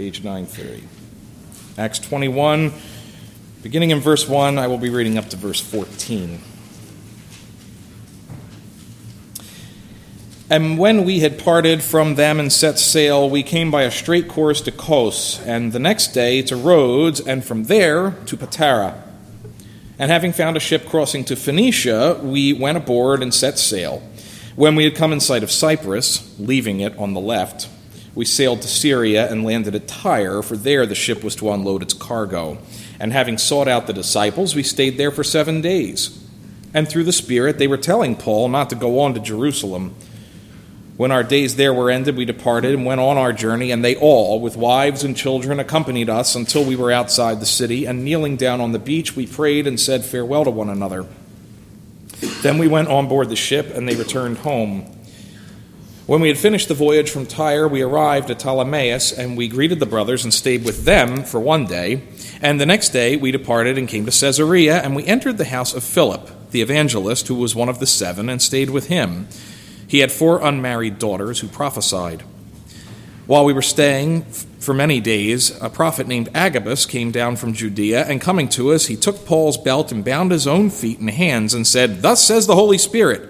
page 930. Acts 21, beginning in verse 1, I will be reading up to verse 14. And when we had parted from them and set sail, we came by a straight course to Kos, and the next day to Rhodes, and from there to Patara. And having found a ship crossing to Phoenicia, we went aboard and set sail. When we had come in sight of Cyprus, leaving it on the left, we sailed to Syria and landed at Tyre, for there the ship was to unload its cargo. And having sought out the disciples, we stayed there for seven days. And through the Spirit, they were telling Paul not to go on to Jerusalem. When our days there were ended, we departed and went on our journey, and they all, with wives and children, accompanied us until we were outside the city. And kneeling down on the beach, we prayed and said farewell to one another. Then we went on board the ship, and they returned home. When we had finished the voyage from Tyre, we arrived at Ptolemais, and we greeted the brothers and stayed with them for one day. And the next day we departed and came to Caesarea, and we entered the house of Philip, the evangelist, who was one of the seven, and stayed with him. He had four unmarried daughters who prophesied. While we were staying for many days, a prophet named Agabus came down from Judea, and coming to us, he took Paul's belt and bound his own feet and hands, and said, Thus says the Holy Spirit.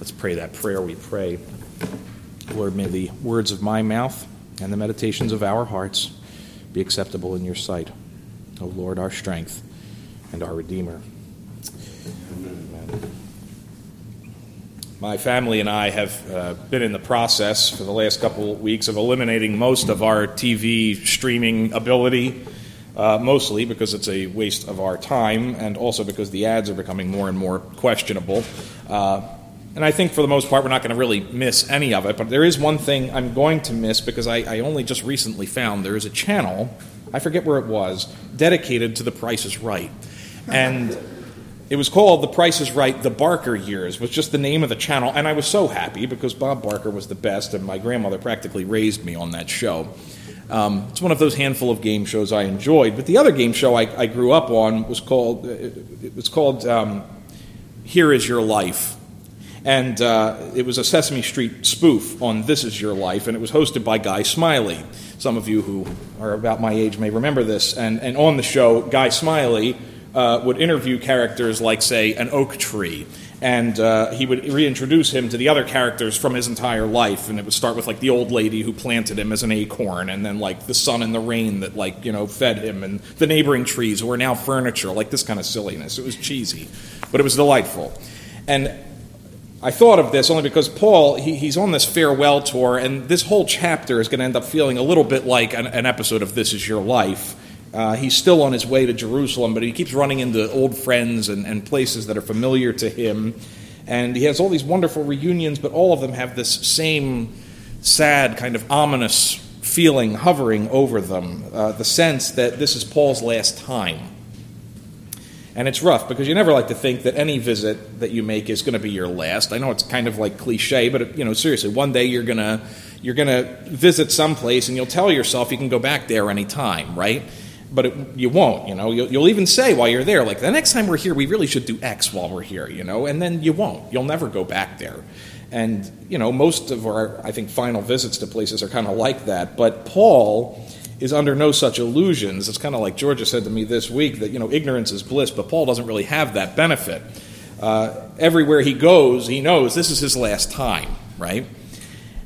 Let's pray that prayer we pray. Lord, may the words of my mouth and the meditations of our hearts be acceptable in your sight. O Lord, our strength and our Redeemer. Amen. My family and I have uh, been in the process for the last couple of weeks of eliminating most of our TV streaming ability, uh, mostly because it's a waste of our time and also because the ads are becoming more and more questionable. Uh, and I think for the most part, we're not going to really miss any of it. But there is one thing I'm going to miss because I, I only just recently found there is a channel, I forget where it was, dedicated to The Price is Right. And it was called The Price is Right, The Barker Years, was just the name of the channel. And I was so happy because Bob Barker was the best, and my grandmother practically raised me on that show. Um, it's one of those handful of game shows I enjoyed. But the other game show I, I grew up on was called, it was called um, Here Is Your Life. And uh, it was a Sesame Street spoof on This Is Your Life, and it was hosted by Guy Smiley. Some of you who are about my age may remember this. And, and on the show, Guy Smiley uh, would interview characters like, say, an oak tree. And uh, he would reintroduce him to the other characters from his entire life. And it would start with, like, the old lady who planted him as an acorn, and then, like, the sun and the rain that, like, you know, fed him, and the neighboring trees who are now furniture, like this kind of silliness. It was cheesy, but it was delightful. And I thought of this only because Paul, he, he's on this farewell tour, and this whole chapter is going to end up feeling a little bit like an, an episode of This Is Your Life uh, he's still on his way to Jerusalem, but he keeps running into old friends and, and places that are familiar to him. And he has all these wonderful reunions, but all of them have this same sad, kind of ominous feeling hovering over them uh, the sense that this is Paul's last time. And it's rough because you never like to think that any visit that you make is going to be your last. I know it's kind of like cliche, but you know, seriously, one day you're going to you're going to visit some place and you'll tell yourself you can go back there anytime, right? but it, you won't, you know. You'll, you'll, even say while you're there, like, the next time we're here, we really should do X while we're here, you know, and then you won't. You'll never go back there. And, you know, most of our, I think, final visits to places are kind of like that. But Paul is under no such illusions. It's kind of like Georgia said to me this week that, you know, ignorance is bliss, but Paul doesn't really have that benefit. Uh, everywhere he goes, he knows this is his last time, right?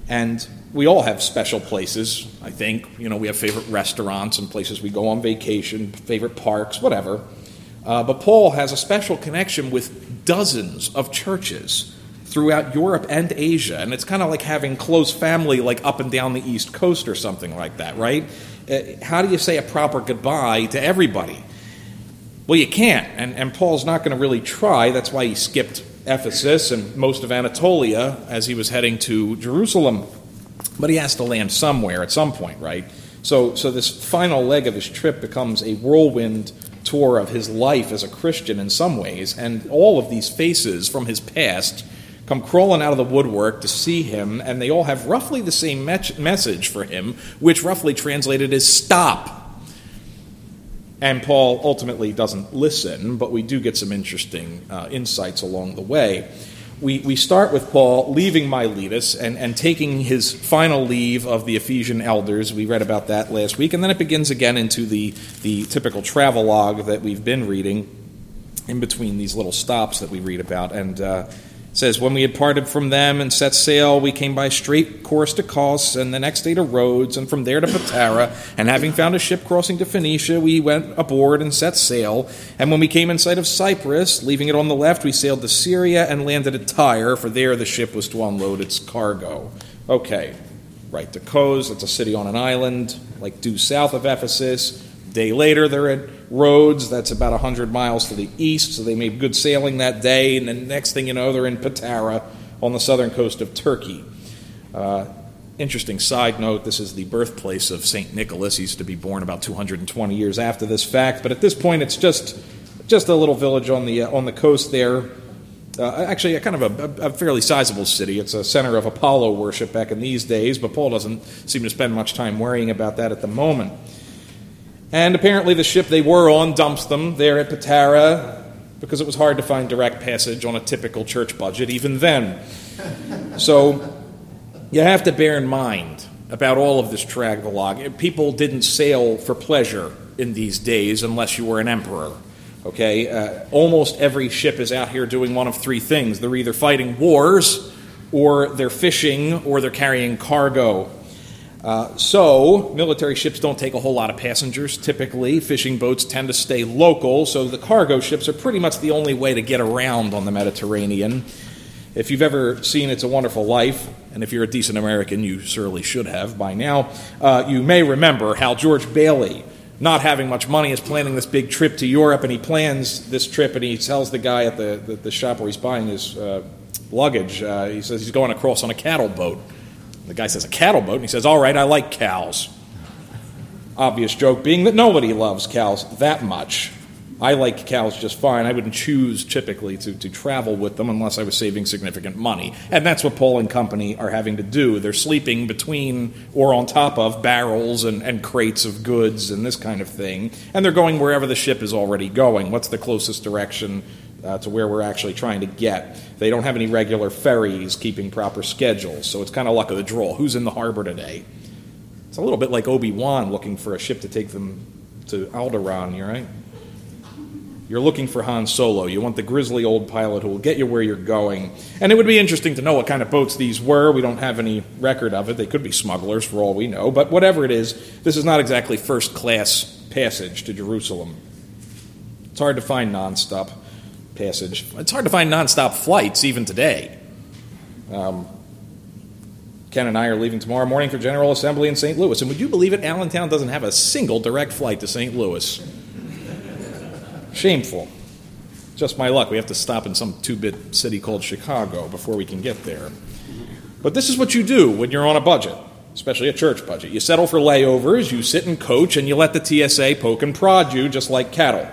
And we all have special places, I think. You know, we have favorite restaurants and places we go on vacation, favorite parks, whatever. Uh, but Paul has a special connection with dozens of churches throughout Europe and Asia. And it's kind of like having close family, like up and down the East Coast or something like that, right? Uh, how do you say a proper goodbye to everybody? Well, you can't. And, and Paul's not going to really try. That's why he skipped Ephesus and most of Anatolia as he was heading to Jerusalem. But he has to land somewhere at some point, right? So, so this final leg of his trip becomes a whirlwind tour of his life as a Christian in some ways, and all of these faces from his past come crawling out of the woodwork to see him, and they all have roughly the same me- message for him, which roughly translated is stop. And Paul ultimately doesn't listen, but we do get some interesting uh, insights along the way. We, we start with Paul leaving Miletus and, and taking his final leave of the Ephesian elders. We read about that last week. And then it begins again into the, the typical travelogue that we've been reading in between these little stops that we read about. And uh, says, When we had parted from them and set sail, we came by straight course to Cos, and the next day to Rhodes, and from there to Patara. And having found a ship crossing to Phoenicia, we went aboard and set sail. And when we came in sight of Cyprus, leaving it on the left, we sailed to Syria and landed at Tyre, for there the ship was to unload its cargo. Okay, right to Kos, it's a city on an island, like due south of Ephesus. Day later, they're at Rhodes. That's about 100 miles to the east, so they made good sailing that day. And then next thing you know, they're in Patara on the southern coast of Turkey. Uh, interesting side note this is the birthplace of St. Nicholas. He used to be born about 220 years after this fact, but at this point, it's just, just a little village on the, uh, on the coast there. Uh, actually, a kind of a, a, fairly sizable city. It's a center of Apollo worship back in these days, but Paul doesn't seem to spend much time worrying about that at the moment. And apparently, the ship they were on dumps them there at Patara because it was hard to find direct passage on a typical church budget even then. So, you have to bear in mind about all of this travelogue. People didn't sail for pleasure in these days unless you were an emperor. Okay? Uh, almost every ship is out here doing one of three things they're either fighting wars, or they're fishing, or they're carrying cargo. Uh, so, military ships don't take a whole lot of passengers typically. Fishing boats tend to stay local, so the cargo ships are pretty much the only way to get around on the Mediterranean. If you've ever seen It's a Wonderful Life, and if you're a decent American, you surely should have by now, uh, you may remember how George Bailey, not having much money, is planning this big trip to Europe, and he plans this trip and he tells the guy at the, the, the shop where he's buying his uh, luggage, uh, he says he's going across on a cattle boat. The guy says, A cattle boat? And he says, All right, I like cows. Obvious joke being that nobody loves cows that much. I like cows just fine. I wouldn't choose typically to, to travel with them unless I was saving significant money. And that's what Paul and company are having to do. They're sleeping between or on top of barrels and, and crates of goods and this kind of thing. And they're going wherever the ship is already going. What's the closest direction uh, to where we're actually trying to get. They don't have any regular ferries keeping proper schedules, so it's kind of luck of the draw. Who's in the harbor today? It's a little bit like Obi Wan looking for a ship to take them to Alderaan, you right? You're looking for Han Solo. You want the grizzly old pilot who will get you where you're going. And it would be interesting to know what kind of boats these were. We don't have any record of it. They could be smugglers for all we know. But whatever it is, this is not exactly first class passage to Jerusalem. It's hard to find nonstop passage. It's hard to find nonstop flights even today. Um, Ken and I are leaving tomorrow morning for General Assembly in St. Louis. And would you believe it? Allentown doesn't have a single direct flight to St. Louis. Shameful. Just my luck. We have to stop in some two bit city called Chicago before we can get there. But this is what you do when you're on a budget, especially a church budget. You settle for layovers, you sit and coach, and you let the TSA poke and prod you just like cattle.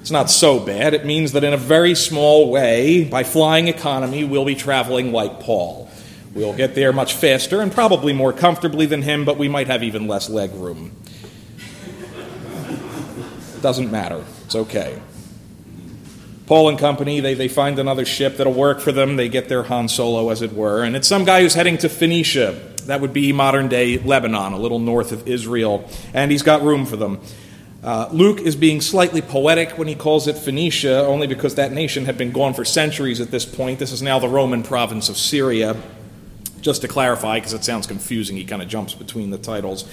It's not so bad. It means that in a very small way, by flying economy, we'll be traveling like Paul. We'll get there much faster and probably more comfortably than him, but we might have even less leg room. Doesn't matter. It's okay. Paul and company, they, they find another ship that'll work for them. They get their Han Solo, as it were. And it's some guy who's heading to Phoenicia. That would be modern day Lebanon, a little north of Israel. And he's got room for them. Uh, Luke is being slightly poetic when he calls it Phoenicia, only because that nation had been gone for centuries at this point. This is now the Roman province of Syria. Just to clarify, because it sounds confusing, he kind of jumps between the titles.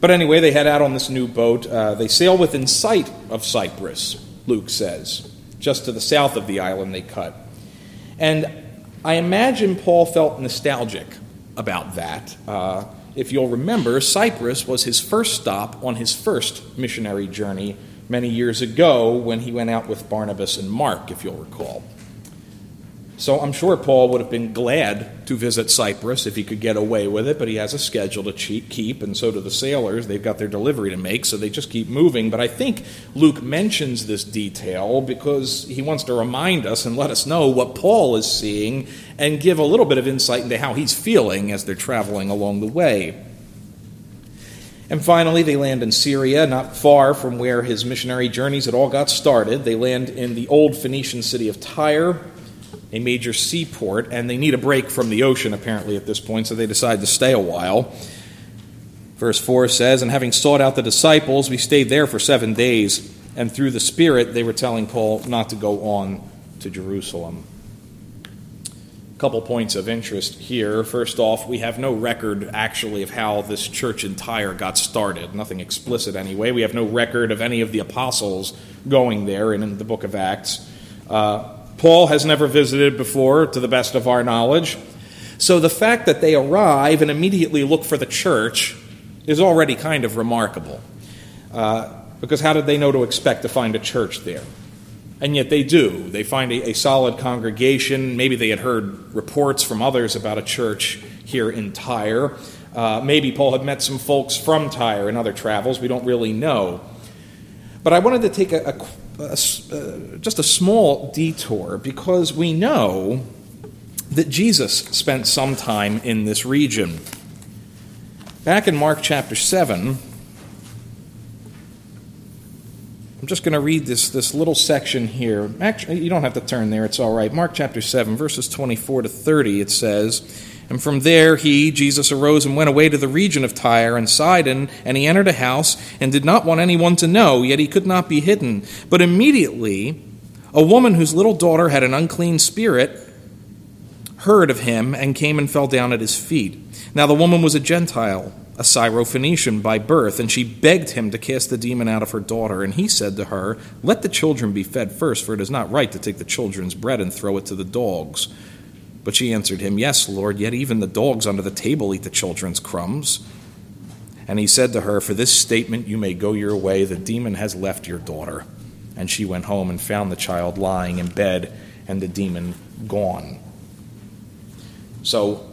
But anyway, they head out on this new boat. Uh, they sail within sight of Cyprus, Luke says, just to the south of the island they cut. And I imagine Paul felt nostalgic about that. Uh, if you'll remember, Cyprus was his first stop on his first missionary journey many years ago when he went out with Barnabas and Mark, if you'll recall. So I'm sure Paul would have been glad to visit Cyprus if he could get away with it, but he has a schedule to keep, and so do the sailors. They've got their delivery to make, so they just keep moving. But I think Luke mentions this detail because he wants to remind us and let us know what Paul is seeing and give a little bit of insight into how he's feeling as they're traveling along the way. And finally, they land in Syria, not far from where his missionary journeys had all got started. They land in the old Phoenician city of Tyre a major seaport, and they need a break from the ocean apparently at this point, so they decide to stay a while. Verse 4 says, And having sought out the disciples, we stayed there for seven days, and through the Spirit they were telling Paul not to go on to Jerusalem. A couple points of interest here. First off, we have no record actually of how this church in Tyre got started. Nothing explicit anyway. We have no record of any of the apostles going there in the book of Acts. Uh, Paul has never visited before, to the best of our knowledge. So the fact that they arrive and immediately look for the church is already kind of remarkable. Uh, because how did they know to expect to find a church there? And yet they do. They find a, a, solid congregation. Maybe they had heard reports from others about a church here in Tyre. Uh, maybe Paul had met some folks from Tyre in other travels. We don't really know. But I wanted to take a, a a, uh, just a small detour because we know that Jesus spent some time in this region. Back in Mark chapter 7, I'm just going to read this, this little section here. Actually, you don't have to turn there, it's all right. Mark chapter 7, verses 24 to 30, it says, and from there he, Jesus, arose and went away to the region of Tyre and Sidon, and he entered a house and did not want anyone to know, yet he could not be hidden. But immediately a woman whose little daughter had an unclean spirit heard of him and came and fell down at his feet. Now the woman was a Gentile, a Syrophoenician by birth, and she begged him to cast the demon out of her daughter. And he said to her, Let the children be fed first, for it is not right to take the children's bread and throw it to the dogs. But she answered him, Yes, Lord, yet even the dogs under the table eat the children's crumbs. And he said to her, For this statement you may go your way, the demon has left your daughter. And she went home and found the child lying in bed and the demon gone. So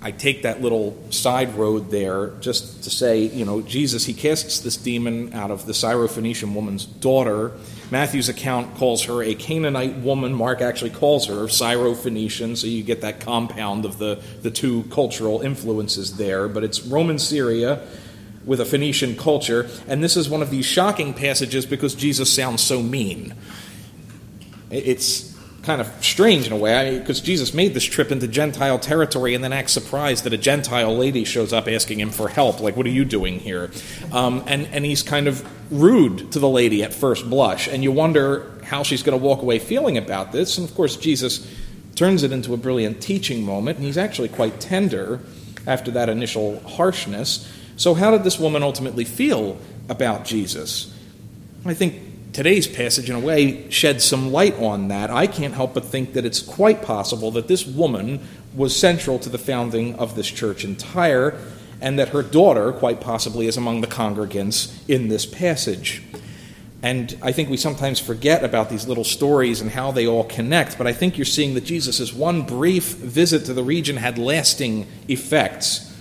I take that little side road there just to say, you know, Jesus, he casts this demon out of the Syrophoenician woman's daughter Matthew's account calls her a Canaanite woman. Mark actually calls her Syrophoenician, so you get that compound of the, the two cultural influences there. But it's Roman Syria with a Phoenician culture, and this is one of these shocking passages because Jesus sounds so mean. It's kind of strange in a way because Jesus made this trip into Gentile territory and then acts surprised that a Gentile lady shows up asking him for help. Like, what are you doing here? Um, and, and he's kind of rude to the lady at first blush. And you wonder how she's going to walk away feeling about this. And of course, Jesus turns it into a brilliant teaching moment, and he's actually quite tender after that initial harshness. So, how did this woman ultimately feel about Jesus? I think today's passage, in a way, sheds some light on that. I can't help but think that it's quite possible that this woman was central to the founding of this church in Tyre, and that her daughter, quite possibly, is among the congregants in this passage. And I think we sometimes forget about these little stories and how they all connect, but I think you're seeing that Jesus' one brief visit to the region had lasting effects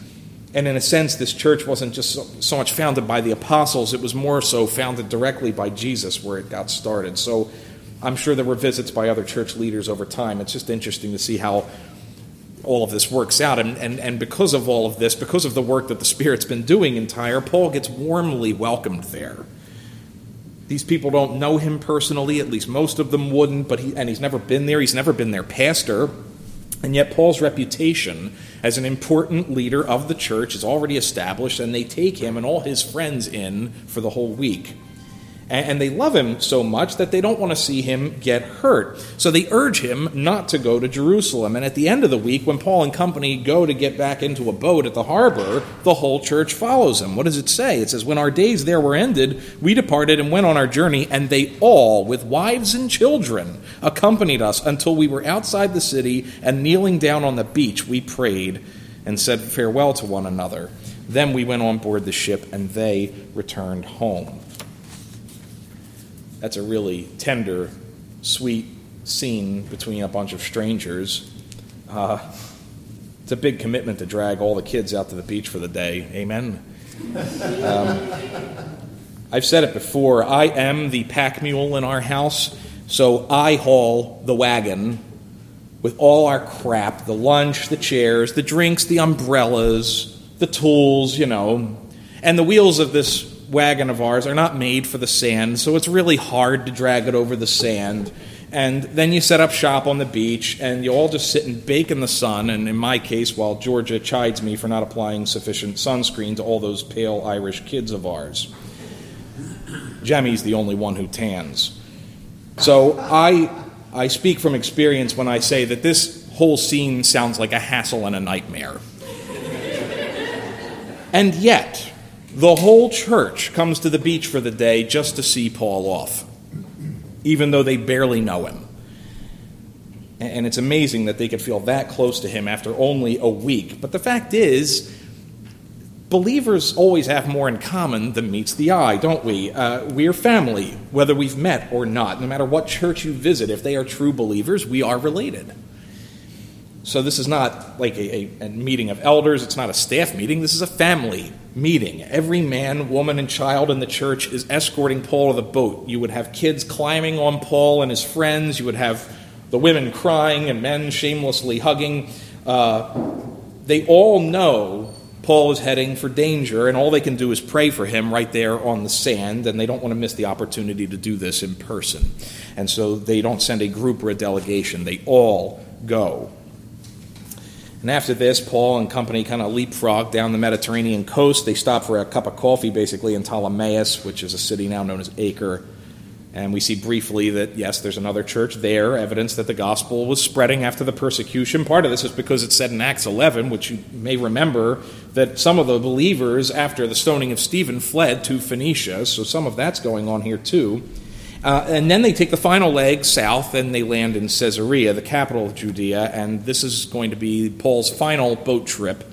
and in a sense, this church wasn't just so, so, much founded by the apostles, it was more so founded directly by Jesus where it got started. So I'm sure there were visits by other church leaders over time. It's just interesting to see how all of this works out. And, and, and because of all of this, because of the work that the Spirit's been doing in Tyre, Paul gets warmly welcomed there. These people don't know him personally, at least most of them wouldn't, but he, and he's never been there. He's never been their pastor. And yet, Paul's reputation as an important leader of the church is already established, and they take him and all his friends in for the whole week. And they love him so much that they don't want to see him get hurt. So they urge him not to go to Jerusalem. And at the end of the week, when Paul and company go to get back into a boat at the harbor, the whole church follows him. What does it say? It says, When our days there were ended, we departed and went on our journey, and they all, with wives and children, accompanied us until we were outside the city, and kneeling down on the beach, we prayed and said farewell to one another. Then we went on board the ship, and they returned home. That's a really tender, sweet scene between a bunch of strangers. Uh, it's a big commitment to drag all the kids out to the beach for the day. Amen. Um, I've said it before. I am the pack mule in our house, so I haul the wagon with all our crap the lunch, the chairs, the drinks, the umbrellas, the tools, you know. And the wheels of this wagon of ours are not made for the sand, so it's really hard to drag it over the sand. And then you set up shop on the beach, and you all just sit and bake in the sun. And in my case, while Georgia chides me for not applying sufficient sunscreen to all those pale Irish kids of ours, Jemmy's the only one who tans. So I I speak from experience when I say that this whole scene sounds like a hassle and a nightmare. and yet, the whole church comes to the beach for the day just to see Paul off, even though they barely know him. And it's amazing that they could feel that close to him after only a week. But the fact is, believers always have more in common than meets the eye, don't we? Uh, we're family, whether we've met or not. No matter what church you visit, if they are true believers, we are related. So this is not like a, a, a, meeting of elders, it's not a staff meeting, this is a family meeting. Every man, woman, and child in the church is escorting Paul to the boat. You would have kids climbing on Paul and his friends, you would have the women crying and men shamelessly hugging. Uh, they all know Paul is heading for danger, and all they can do is pray for him right there on the sand, and they don't want to miss the opportunity to do this in person. And so they don't send a group or a delegation, they all go. And after this, Paul and company kind of leapfrog down the Mediterranean coast. They stop for a cup of coffee, basically, in Ptolemais, which is a city now known as Acre. And we see briefly that, yes, there's another church there, evidence that the gospel was spreading after the persecution. Part of this is because it said in Acts 11, which you may remember, that some of the believers, after the stoning of Stephen, fled to Phoenicia. So some of that's going on here, too. Uh, and then they take the final leg south and they land in Caesarea, the capital of Judea. And this is going to be Paul's final boat trip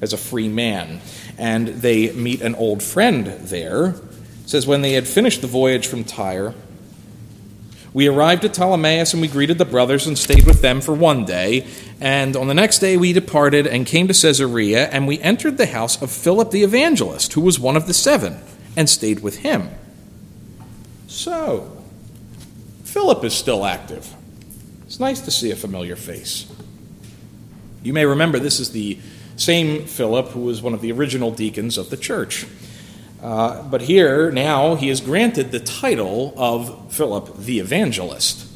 as a free man. And they meet an old friend there. It says, When they had finished the voyage from Tyre, we arrived at Ptolemais and we greeted the brothers and stayed with them for one day. And on the next day we departed and came to Caesarea, and we entered the house of Philip the evangelist, who was one of the seven, and stayed with him. So, Philip is still active. It's nice to see a familiar face. You may remember this is the same Philip who was one of the original deacons of the church. Uh, but here, now, he is granted the title of Philip the Evangelist.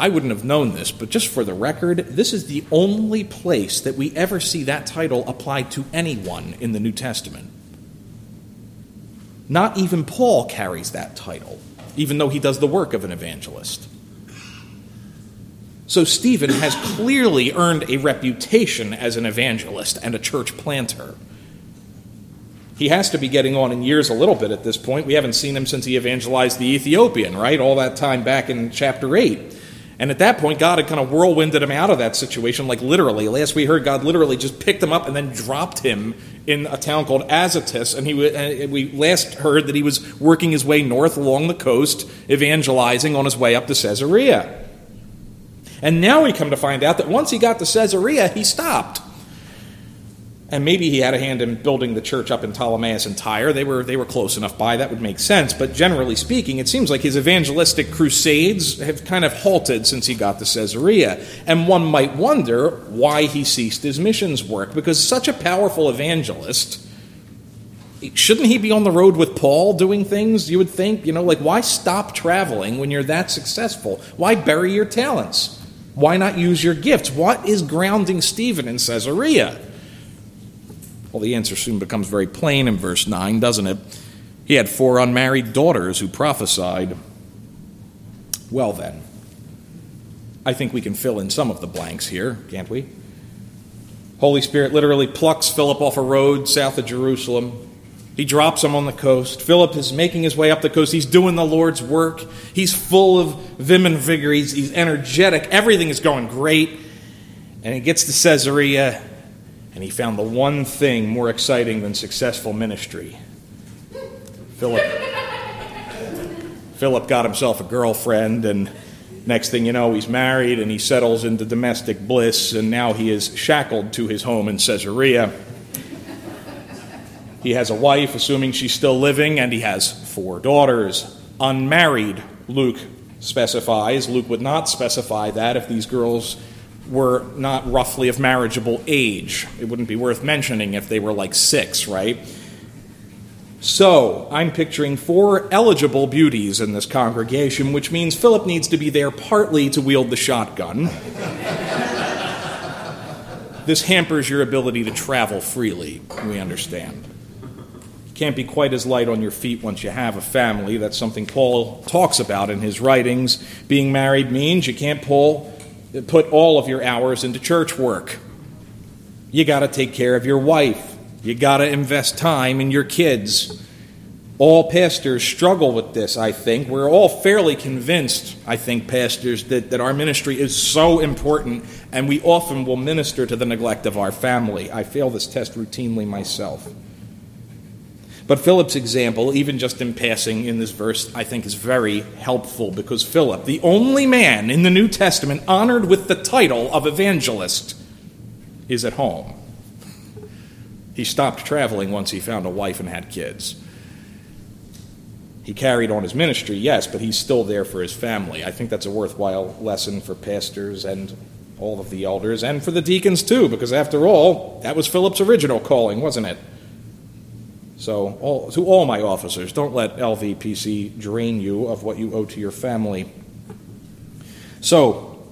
I wouldn't have known this, but just for the record, this is the only place that we ever see that title applied to anyone in the New Testament. Not even Paul carries that title, even though he does the work of an evangelist. So Stephen has clearly earned a reputation as an evangelist and a church planter. He has to be getting on in years a little bit at this point. We haven't seen him since he evangelized the Ethiopian, right? All that time back in chapter 8. And at that point, God had kind of whirlwinded him out of that situation, like literally. Last we heard, God literally just picked him up and then dropped him in a town called Azotus. And he, and we last heard that he was working his way north along the coast, evangelizing on his way up to Caesarea. And now we come to find out that once he got to Caesarea, he stopped. And maybe he had a hand in building the church up in Ptolemais and Tyre. They were, they were close enough by. That would make sense. But generally speaking, it seems like his evangelistic crusades have kind of halted since he got to Caesarea. And one might wonder why he ceased his missions work. Because such a powerful evangelist, shouldn't he be on the road with Paul doing things? You would think, you know, like why stop traveling when you're that successful? Why bury your talents? Why not use your gifts? What is grounding Stephen in Caesarea? Well, the answer soon becomes very plain in verse 9, doesn't it? He had four unmarried daughters who prophesied. Well, then, I think we can fill in some of the blanks here, can't we? Holy Spirit literally plucks Philip off a road south of Jerusalem. He drops him on the coast. Philip is making his way up the coast. He's doing the Lord's work. He's full of vim and vigor. He's, he's energetic. Everything is going great. And he gets to Caesarea and he found the one thing more exciting than successful ministry. Philip, Philip got himself a girlfriend, and next thing you know, he's married and he settles into domestic bliss, and now he is shackled to his home in Caesarea. He has a wife, assuming she's still living, and he has four daughters. Unmarried, Luke specifies. Luke would not specify that if these girls were not roughly of marriageable age. It wouldn't be worth mentioning if they were like six, right? So, I'm picturing four eligible beauties in this congregation, which means Philip needs to be there partly to wield the shotgun. this hampers your ability to travel freely, we understand. You can't be quite as light on your feet once you have a family. That's something Paul talks about in his writings. Being married means you can't pull, put all of your hours into church work. You got to take care of your wife you got to invest time in your kids. All pastors struggle with this, I think. We're all fairly convinced, I think, pastors, that, that our ministry is so important, and we often will minister to the neglect of our family. I fail this test routinely myself. But Philip's example, even just in passing in this verse, I think is very helpful because Philip, the only man in the New Testament honored with the title of evangelist, is at home. He stopped traveling once he found a wife and had kids. He carried on his ministry, yes, but he's still there for his family. I think that's a worthwhile lesson for pastors and all of the elders and for the deacons too, because after all, that was Philip's original calling, wasn't it? So, all, to all my officers, don't let LVPC drain you of what you owe to your family. So,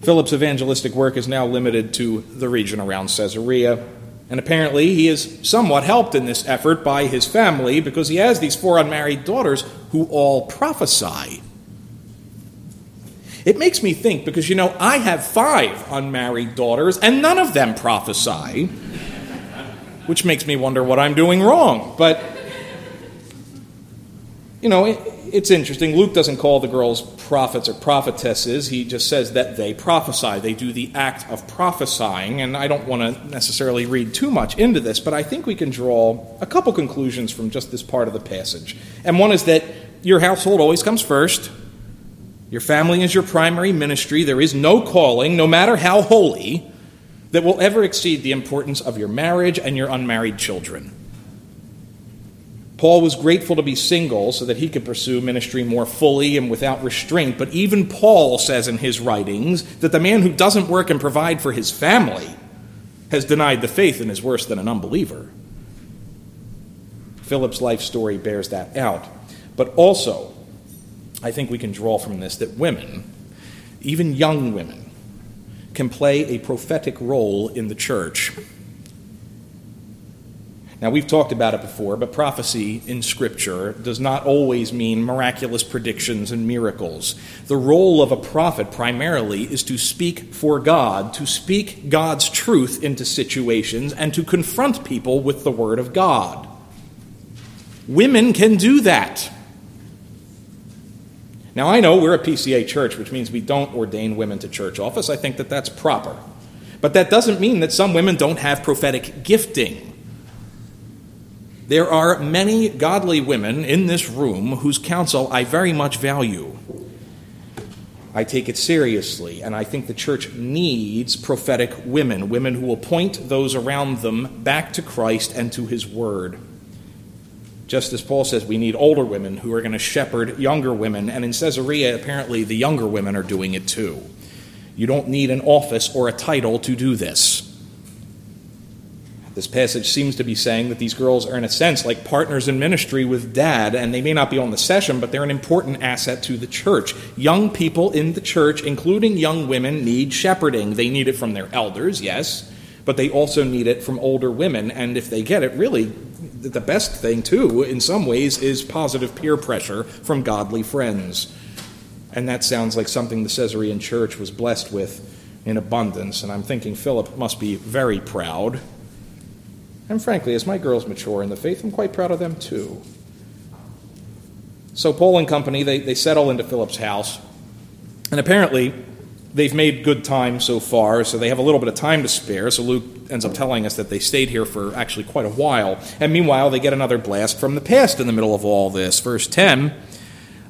Philip's evangelistic work is now limited to the region around Caesarea. And apparently, he is somewhat helped in this effort by his family because he has these four unmarried daughters who all prophesy. It makes me think because, you know, I have five unmarried daughters and none of them prophesy, which makes me wonder what I'm doing wrong. But, you know, it's interesting. Luke doesn't call the girls prophets or prophetesses. He just says that they prophesy. They do the act of prophesying. And I don't want to necessarily read too much into this, but I think we can draw a couple conclusions from just this part of the passage. And one is that your household always comes first. Your family is your primary ministry. There is no calling, no matter how holy, that will ever exceed the importance of your marriage and your unmarried children. Paul was grateful to be single so that he could pursue ministry more fully and without restraint. But even Paul says in his writings that the man who doesn't work and provide for his family has denied the faith and is worse than an unbeliever. Philip's life story bears that out. But also, I think we can draw from this that women, even young women, can play a prophetic role in the church now, we've talked about it before, but prophecy in Scripture does not always mean miraculous predictions and miracles. The role of a prophet primarily is to speak for God, to speak God's truth into situations, and to confront people with the Word of God. Women can do that. Now, I know we're a PCA church, which means we don't ordain women to church office. I think that that's proper. But that doesn't mean that some women don't have prophetic gifting. There are many godly women in this room whose counsel I very much value. I take it seriously, and I think the church needs prophetic women, women who will point those around them back to Christ and to His Word. Just as Paul says, we need older women who are going to shepherd younger women, and in Caesarea, apparently, the younger women are doing it too. You don't need an office or a title to do this. This passage seems to be saying that these girls are, in a sense, like partners in ministry with dad, and they may not be on the session, but they're an important asset to the church. Young people in the church, including young women, need shepherding. They need it from their elders, yes, but they also need it from older women. And if they get it, really, the best thing, too, in some ways, is positive peer pressure from godly friends. And that sounds like something the Caesarean church was blessed with in abundance. And I'm thinking Philip must be very proud and frankly, as my girls mature in the faith, I'm quite proud of them too. So Paul and company, they, they settle into Philip's house. And apparently, they've made good time so far, so they have a little bit of time to spare. So Luke ends up telling us that they stayed here for actually quite a while. And meanwhile, they get another blast from the past in the middle of all this. Verse 10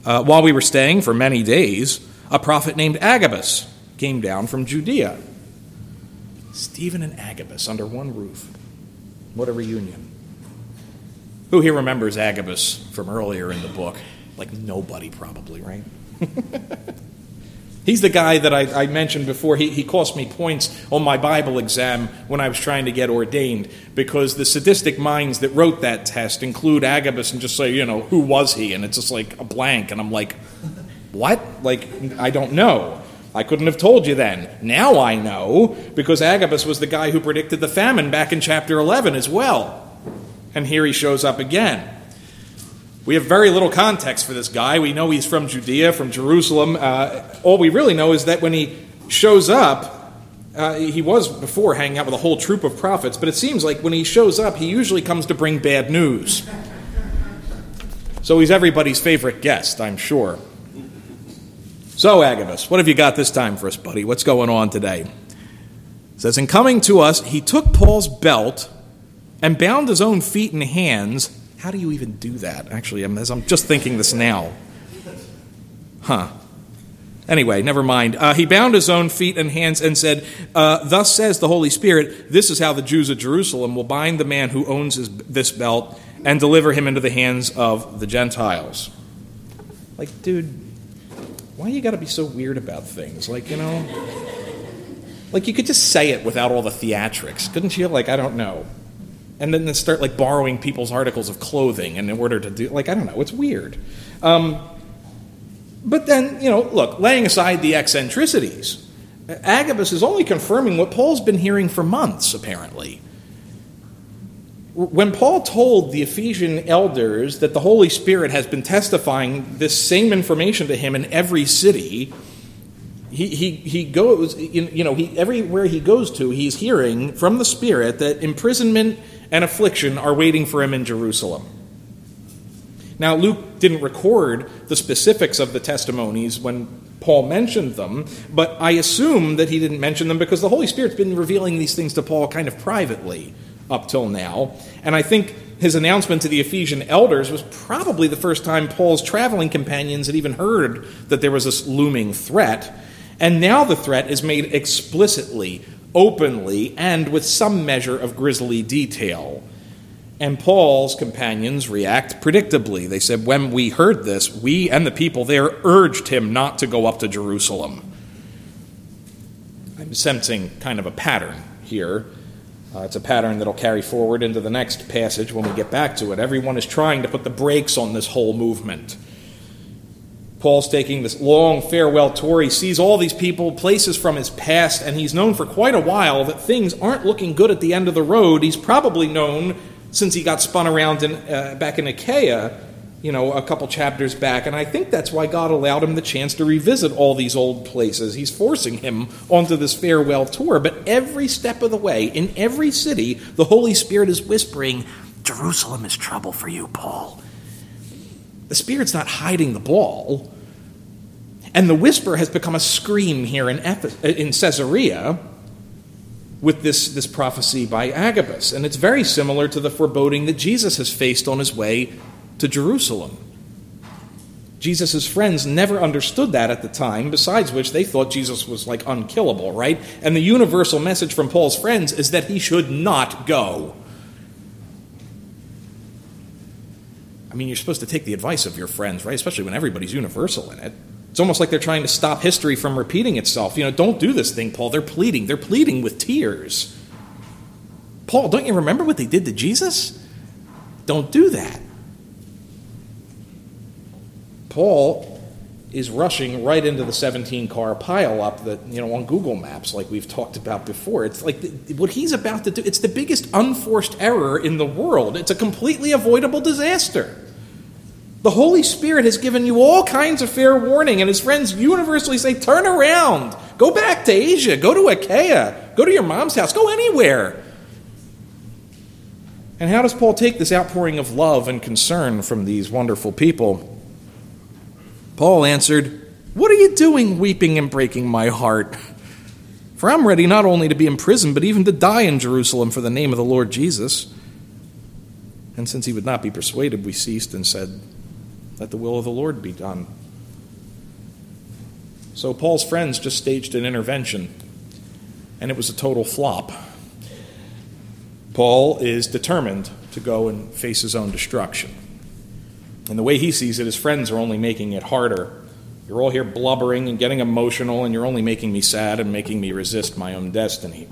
Uh, while we were staying for many days, a prophet named Agabus came down from Judea. Stephen and Agabus under one roof. What a reunion. Who here remembers Agabus from earlier in the book? Like nobody, probably, right? He's the guy that I, I, mentioned before. He, he cost me points on my Bible exam when I was trying to get ordained because the sadistic minds that wrote that test include Agabus and just say, you know, who was he? And it's just like a blank. And I'm like, what? Like, I don't know. I couldn't have told you then. Now I know because Agabus was the guy who predicted the famine back in chapter 11 as well. And here he shows up again. We have very little context for this guy. We know he's from Judea, from Jerusalem. Uh, all we really know is that when he shows up, uh, he was before hanging out with a whole troop of prophets, but it seems like when he shows up, he usually comes to bring bad news. So he's everybody's favorite guest, I'm sure. So, Agabus, what have you got this time for us, buddy? What's going on today? It says, In coming to us, he took Paul's belt and bound his own feet and hands how do you even do that? Actually, I'm, I'm just thinking this now. Huh. Anyway, never mind. Uh, he bound his own feet and hands and said, uh, Thus says the Holy Spirit, this is how the Jews of Jerusalem will bind the man who owns his, this belt and deliver him into the hands of the Gentiles. Like, dude, why you got to be so weird about things? Like, you know, like you could just say it without all the theatrics, couldn't you? Like, I don't know and then start like borrowing people's articles of clothing in order to do like I don't know, it's weird. Um, but then you know, look, laying aside the eccentricities, Agabus is only confirming what Paul's been hearing for months, apparently. When Paul told the Ephesian elders that the Holy Spirit has been testifying this same information to him in every city, he, he, he goes, you know, he, everywhere he goes to, he's hearing from the Spirit that imprisonment and affliction are waiting for him in Jerusalem. Now, Luke didn't record the specifics of the testimonies when Paul mentioned them, but I assume that he didn't mention them because the Holy Spirit's been revealing these things to Paul kind of privately up till now. And I think his announcement to the Ephesian elders was probably the first time Paul's traveling companions had even heard that there was this looming threat. And now the threat is made explicitly openly and with some measure of grisly detail. And Paul's companions react predictably. They said, When we heard this, we and the people there urged him not to go up to Jerusalem. I'm sensing kind of a pattern here. Uh, it's a pattern that'll carry forward into the next passage when we get back to it. Everyone is trying to put the brakes on this whole movement. Paul's taking this long farewell tour. He sees all these people, places from his past, and he's known for quite a while that things aren't looking good at the end of the road. He's probably known since he got spun around in, uh, back in Achaia, you know, a couple chapters back. And I think that's why God allowed him the chance to revisit all these old places. He's forcing him onto this farewell tour. But every step of the way, in every city, the Holy Spirit is whispering, Jerusalem is trouble for you, Paul. The Spirit's not hiding the ball. And the whisper has become a scream here in, uh, in Caesarea with this, this prophecy by Agabus. And it's very similar to the foreboding that Jesus has faced on his way to Jerusalem. Jesus' friends never understood that at the time, besides which they thought Jesus was like unkillable, right? And the universal message from Paul's friends is that he should not go. I mean, you're supposed to take the advice of your friends, right? Especially when everybody's universal in it. It's almost like they're trying to stop history from repeating itself. You know, don't do this thing, Paul. They're pleading. They're pleading with tears. Paul, don't you remember what they did to Jesus? Don't do that. Paul is rushing right into the 17 car pileup that, you know, on Google Maps, like we've talked about before. It's like the, what he's about to do, it's the biggest unforced error in the world. It's a completely avoidable disaster. The Holy Spirit has given you all kinds of fair warning, and his friends universally say, Turn around, go back to Asia, go to Achaia, go to your mom's house, go anywhere. And how does Paul take this outpouring of love and concern from these wonderful people? Paul answered, What are you doing, weeping and breaking my heart? For I'm ready not only to be imprisoned, but even to die in Jerusalem for the name of the Lord Jesus. And since he would not be persuaded, we ceased and said, Let the will of the Lord be done. So Paul's friends just staged an intervention, and it was a total flop. Paul is determined to go and face his own destruction. And the way he sees it, his friends are only making it harder. You're all here blubbering and getting emotional, and you're only making me sad and making me resist my own destiny.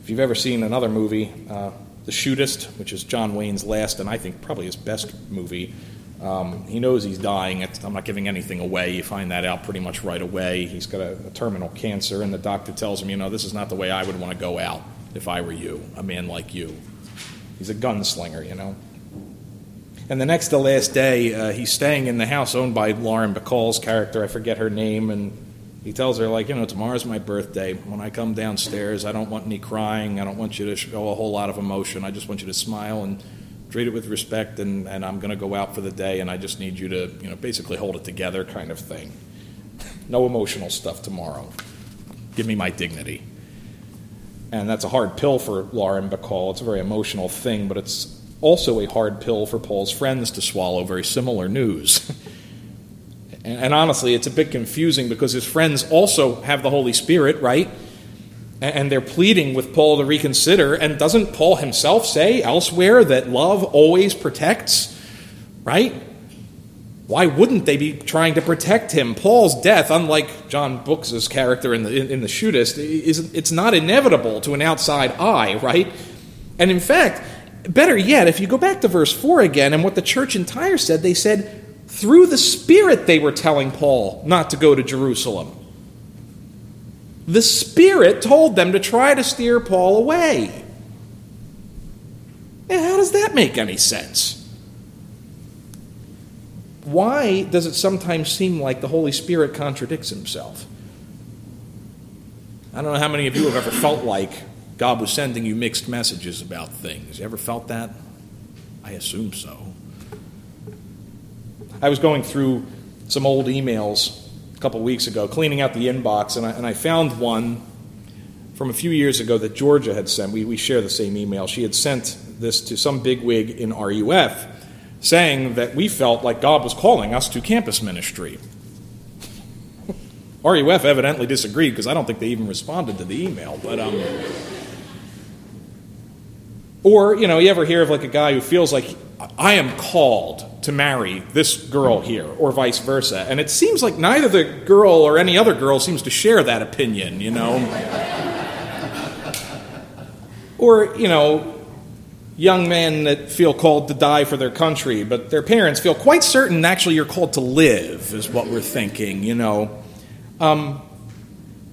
If you've ever seen another movie, uh, The Shootist, which is John Wayne's last and I think probably his best movie, um, he knows he's dying. It's, I'm not giving anything away. You find that out pretty much right away. He's got a, a terminal cancer, and the doctor tells him, you know, this is not the way I would want to go out if I were you, a man like you. He's a gunslinger, you know. And the next to last day, uh, he's staying in the house owned by Lauren Bacall's character. I forget her name. And he tells her, like, you know, tomorrow's my birthday. When I come downstairs, I don't want any crying. I don't want you to show a whole lot of emotion. I just want you to smile and treat it with respect. And, and I'm going to go out for the day, and I just need you to, you know, basically hold it together kind of thing. No emotional stuff tomorrow. Give me my dignity. And that's a hard pill for Lauren Bacall. It's a very emotional thing, but it's also a hard pill for Paul's friends to swallow, very similar news. and, and, honestly, it's a bit confusing because his friends also have the Holy Spirit, right? And, and they're pleading with Paul to reconsider. And doesn't Paul himself say elsewhere that love always protects, right? Why wouldn't they be trying to protect him? Paul's death, unlike John Books's character in the, in, in the Shootist, is, it's not inevitable to an outside eye, right? And in fact, Better yet, if you go back to verse 4 again and what the church in Tyre said, they said, through the Spirit they were telling Paul not to go to Jerusalem. The Spirit told them to try to steer Paul away. Now, how does that make any sense? Why does it sometimes seem like the Holy Spirit contradicts himself? I don't know how many of you have ever felt like God was sending you mixed messages about things. You ever felt that? I assume so. I was going through some old emails a couple weeks ago, cleaning out the inbox, and I, and I found one from a few years ago that Georgia had sent. We, we share the same email. She had sent this to some bigwig in RUF saying that we felt like God was calling us to campus ministry. RUF evidently disagreed because I don't think they even responded to the email. But um, or, you know, you ever hear of like a guy who feels like, I am called to marry this girl here, or vice versa. And it seems like neither the girl or any other girl seems to share that opinion, you know? or, you know, young men that feel called to die for their country, but their parents feel quite certain actually you're called to live, is what we're thinking, you know? Um,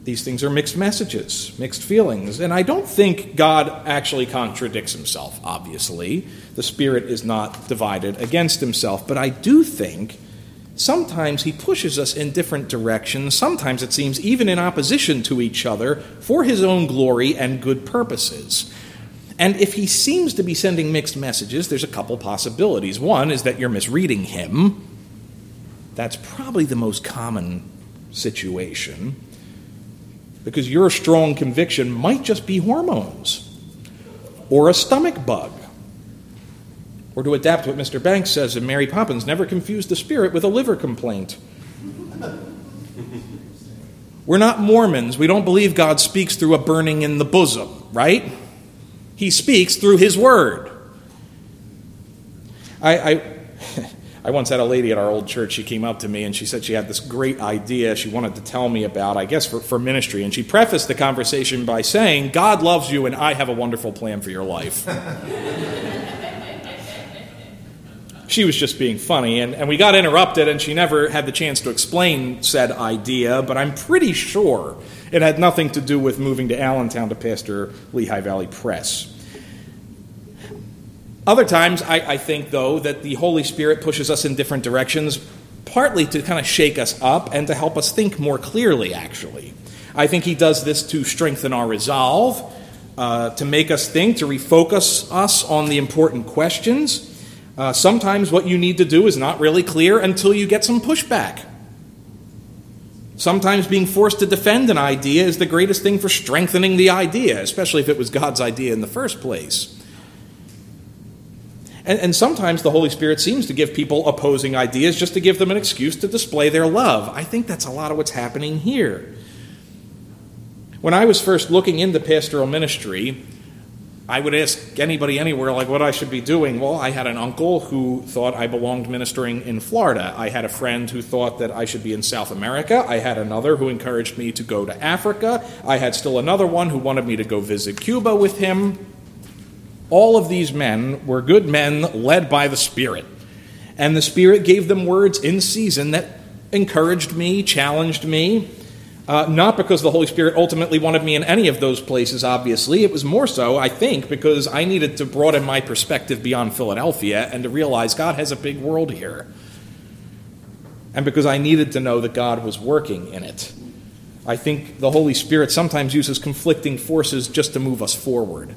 these things are mixed messages, mixed feelings. And I don't think God actually contradicts himself, obviously. The Spirit is not divided against himself. But I do think sometimes he pushes us in different directions. Sometimes it seems even in opposition to each other for his own glory and good purposes. And if he seems to be sending mixed messages, there's a couple possibilities. One is that you're misreading him. That's probably the most common situation because your strong conviction might just be hormones or a stomach bug. Or to adapt what Mr. Banks says in Mary Poppins, never confuse the spirit with a liver complaint. We're not Mormons. We don't believe God speaks through a burning in the bosom, right? He speaks through His Word. I, I I once had a lady at our old church, she came up to me and she said she had this great idea she wanted to tell me about, I guess, for, for ministry. And she prefaced the conversation by saying, God loves you and I have a wonderful plan for your life. she was just being funny, and, and we got interrupted, and she never had the chance to explain said idea, but I'm pretty sure it had nothing to do with moving to Allentown to pastor Lehigh Valley Pres. Other times, I, I, think, though, that the Holy Spirit pushes us in different directions, partly to kind of shake us up and to help us think more clearly, actually. I think He does this to strengthen our resolve, uh, to make us think, to refocus us on the important questions. Uh, sometimes what you need to do is not really clear until you get some pushback. Sometimes being forced to defend an idea is the greatest thing for strengthening the idea, especially if it was God's idea in the first place. And, and, sometimes the Holy Spirit seems to give people opposing ideas just to give them an excuse to display their love. I think that's a lot of what's happening here. When I was first looking into pastoral ministry, I would ask anybody anywhere, like, what I should be doing. Well, I had an uncle who thought I belonged ministering in Florida. I had a friend who thought that I should be in South America. I had another who encouraged me to go to Africa. I had still another one who wanted me to go visit Cuba with him. All of these men were good men led by the Spirit. And the Spirit gave them words in season that encouraged me, challenged me. Uh, not because the Holy Spirit ultimately wanted me in any of those places, obviously. It was more so, I think, because I needed to broaden my perspective beyond Philadelphia and to realize God has a big world here. And because I needed to know that God was working in it. I think the Holy Spirit sometimes uses conflicting forces just to move us forward.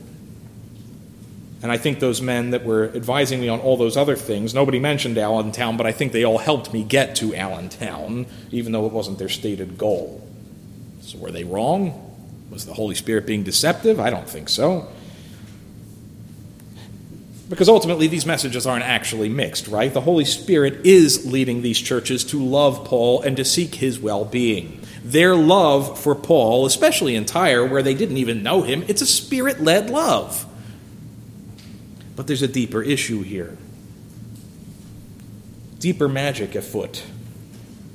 And I think those men that were advising me on all those other things, nobody mentioned Allentown, but I think they all helped me get to Allentown, even though it wasn't their stated goal. So were they wrong? Was the Holy Spirit being deceptive? I don't think so. Because ultimately, these messages aren't actually mixed, right? The Holy Spirit is leading these churches to love Paul and to seek his well being. Their love for Paul, especially in Tyre, where they didn't even know him, it's a spirit led love. But there's a deeper issue here. Deeper magic afoot,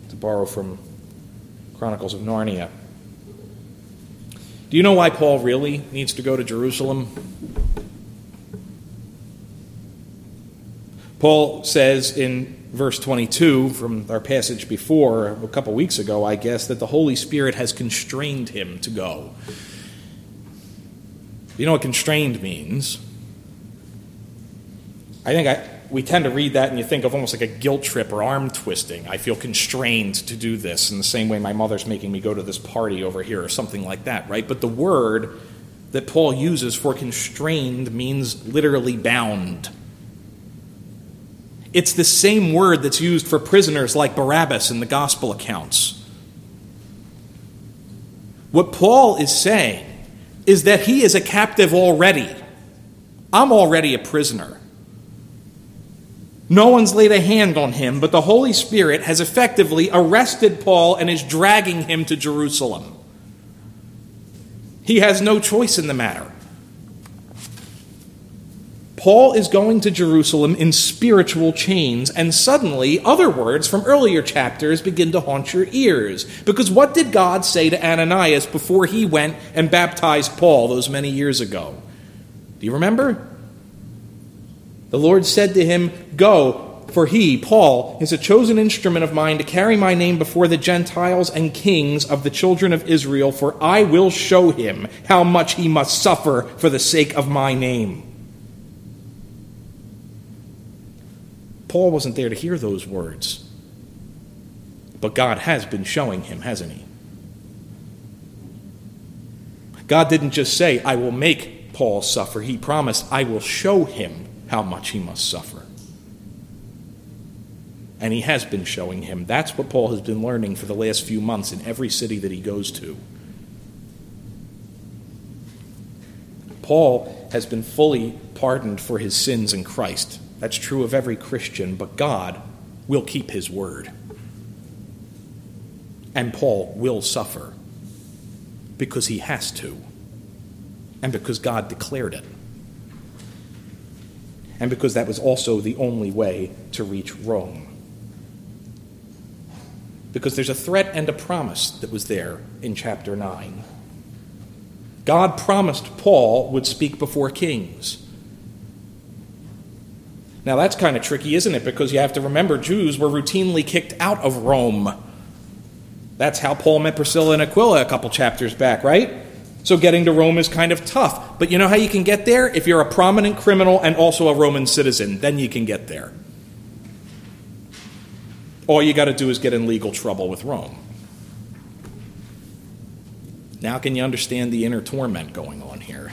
to borrow from Chronicles of Narnia. Do you know why Paul really needs to go to Jerusalem? Paul says in verse 22 from our passage before, a couple weeks ago, I guess, that the Holy Spirit has constrained him to go. You know what constrained means? I think I, we tend to read that and you think of almost like a guilt trip or arm twisting. I feel constrained to do this in the same way my mother's making me go to this party over here or something like that, right? But the word that Paul uses for constrained means literally bound. It's the same word that's used for prisoners like Barabbas in the gospel accounts. What Paul is saying is that he is a captive already. I'm already a prisoner. No one's laid a hand on him, but the Holy Spirit has effectively arrested Paul and is dragging him to Jerusalem. He has no choice in the matter. Paul is going to Jerusalem in spiritual chains, and suddenly other words from earlier chapters begin to haunt your ears. Because what did God say to Ananias before he went and baptized Paul those many years ago? Do you remember? The Lord said to him, Go, for he, Paul, is a chosen instrument of mine to carry my name before the Gentiles and kings of the children of Israel, for I will show him how much he must suffer for the sake of my name. Paul wasn't there to hear those words, but God has been showing him, hasn't he? God didn't just say, I will make Paul suffer. He promised, I will show him how much he must suffer. And he has been showing him. That's what Paul has been learning for the last few months in every city that he goes to. Paul has been fully pardoned for his sins in Christ. That's true of every Christian, but God will keep his word. And Paul will suffer because he has to, and because God declared it and because that was also the only way to reach Rome. Because there's a threat and a promise that was there in chapter 9. God promised Paul would speak before kings. Now, that's kind of tricky, isn't it? Because you have to remember Jews were routinely kicked out of Rome. That's how Paul met Priscilla and Aquila a couple chapters back, right? So getting to Rome is kind of tough. But you know how you can get there? If you're a prominent criminal and also a Roman citizen, then you can get there. All you got to do is get in legal trouble with Rome. Now, can you understand the inner torment going on here?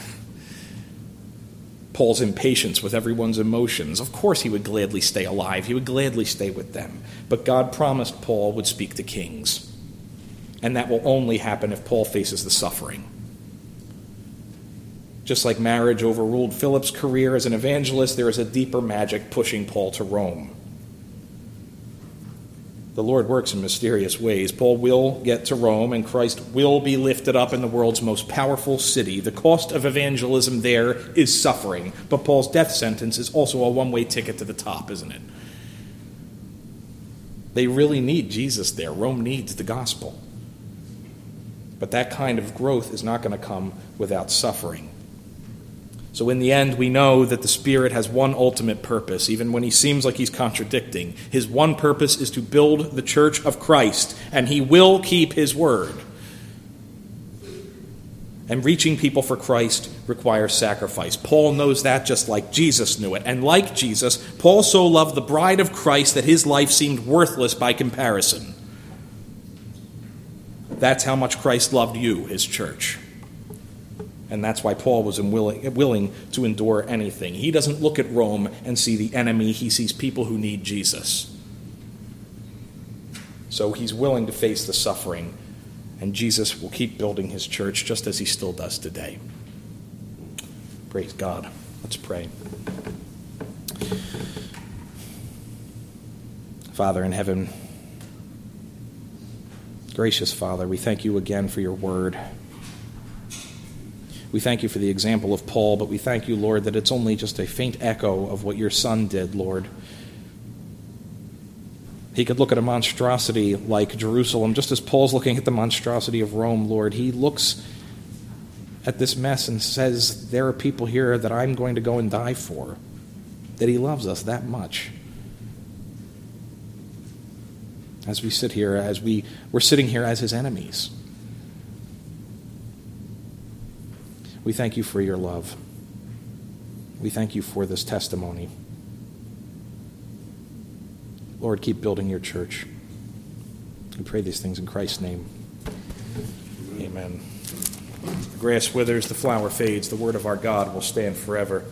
Paul's impatience with everyone's emotions. Of course, he would gladly stay alive, he would gladly stay with them. But God promised Paul would speak to kings. And that will only happen if Paul faces the suffering. Just like marriage overruled Philip's career as an evangelist, there is a deeper magic pushing Paul to Rome. The Lord works in mysterious ways. Paul will get to Rome, and Christ will be lifted up in the world's most powerful city. The cost of evangelism there is suffering, but Paul's death sentence is also a one way ticket to the top, isn't it? They really need Jesus there. Rome needs the gospel. But that kind of growth is not going to come without suffering. So, in the end, we know that the Spirit has one ultimate purpose, even when he seems like he's contradicting. His one purpose is to build the church of Christ, and he will keep his word. And reaching people for Christ requires sacrifice. Paul knows that just like Jesus knew it. And like Jesus, Paul so loved the bride of Christ that his life seemed worthless by comparison. That's how much Christ loved you, his church. And that's why Paul was willing, willing to endure anything. He doesn't look at Rome and see the enemy, he sees people who need Jesus. So he's willing to face the suffering, and Jesus will keep building his church just as he still does today. Praise God. Let's pray. Father in heaven, gracious Father, we thank you again for your word. We thank you for the example of Paul, but we thank you, Lord, that it's only just a faint echo of what your son did, Lord. He could look at a monstrosity like Jerusalem, just as Paul's looking at the monstrosity of Rome, Lord. He looks at this mess and says, There are people here that I'm going to go and die for. That he loves us that much. As we sit here, as we, we're sitting here as his enemies. We thank you for your love. We thank you for this testimony. Lord, keep building your church. We pray these things in Christ's name. Amen. The grass withers, the flower fades, the word of our God will stand forever.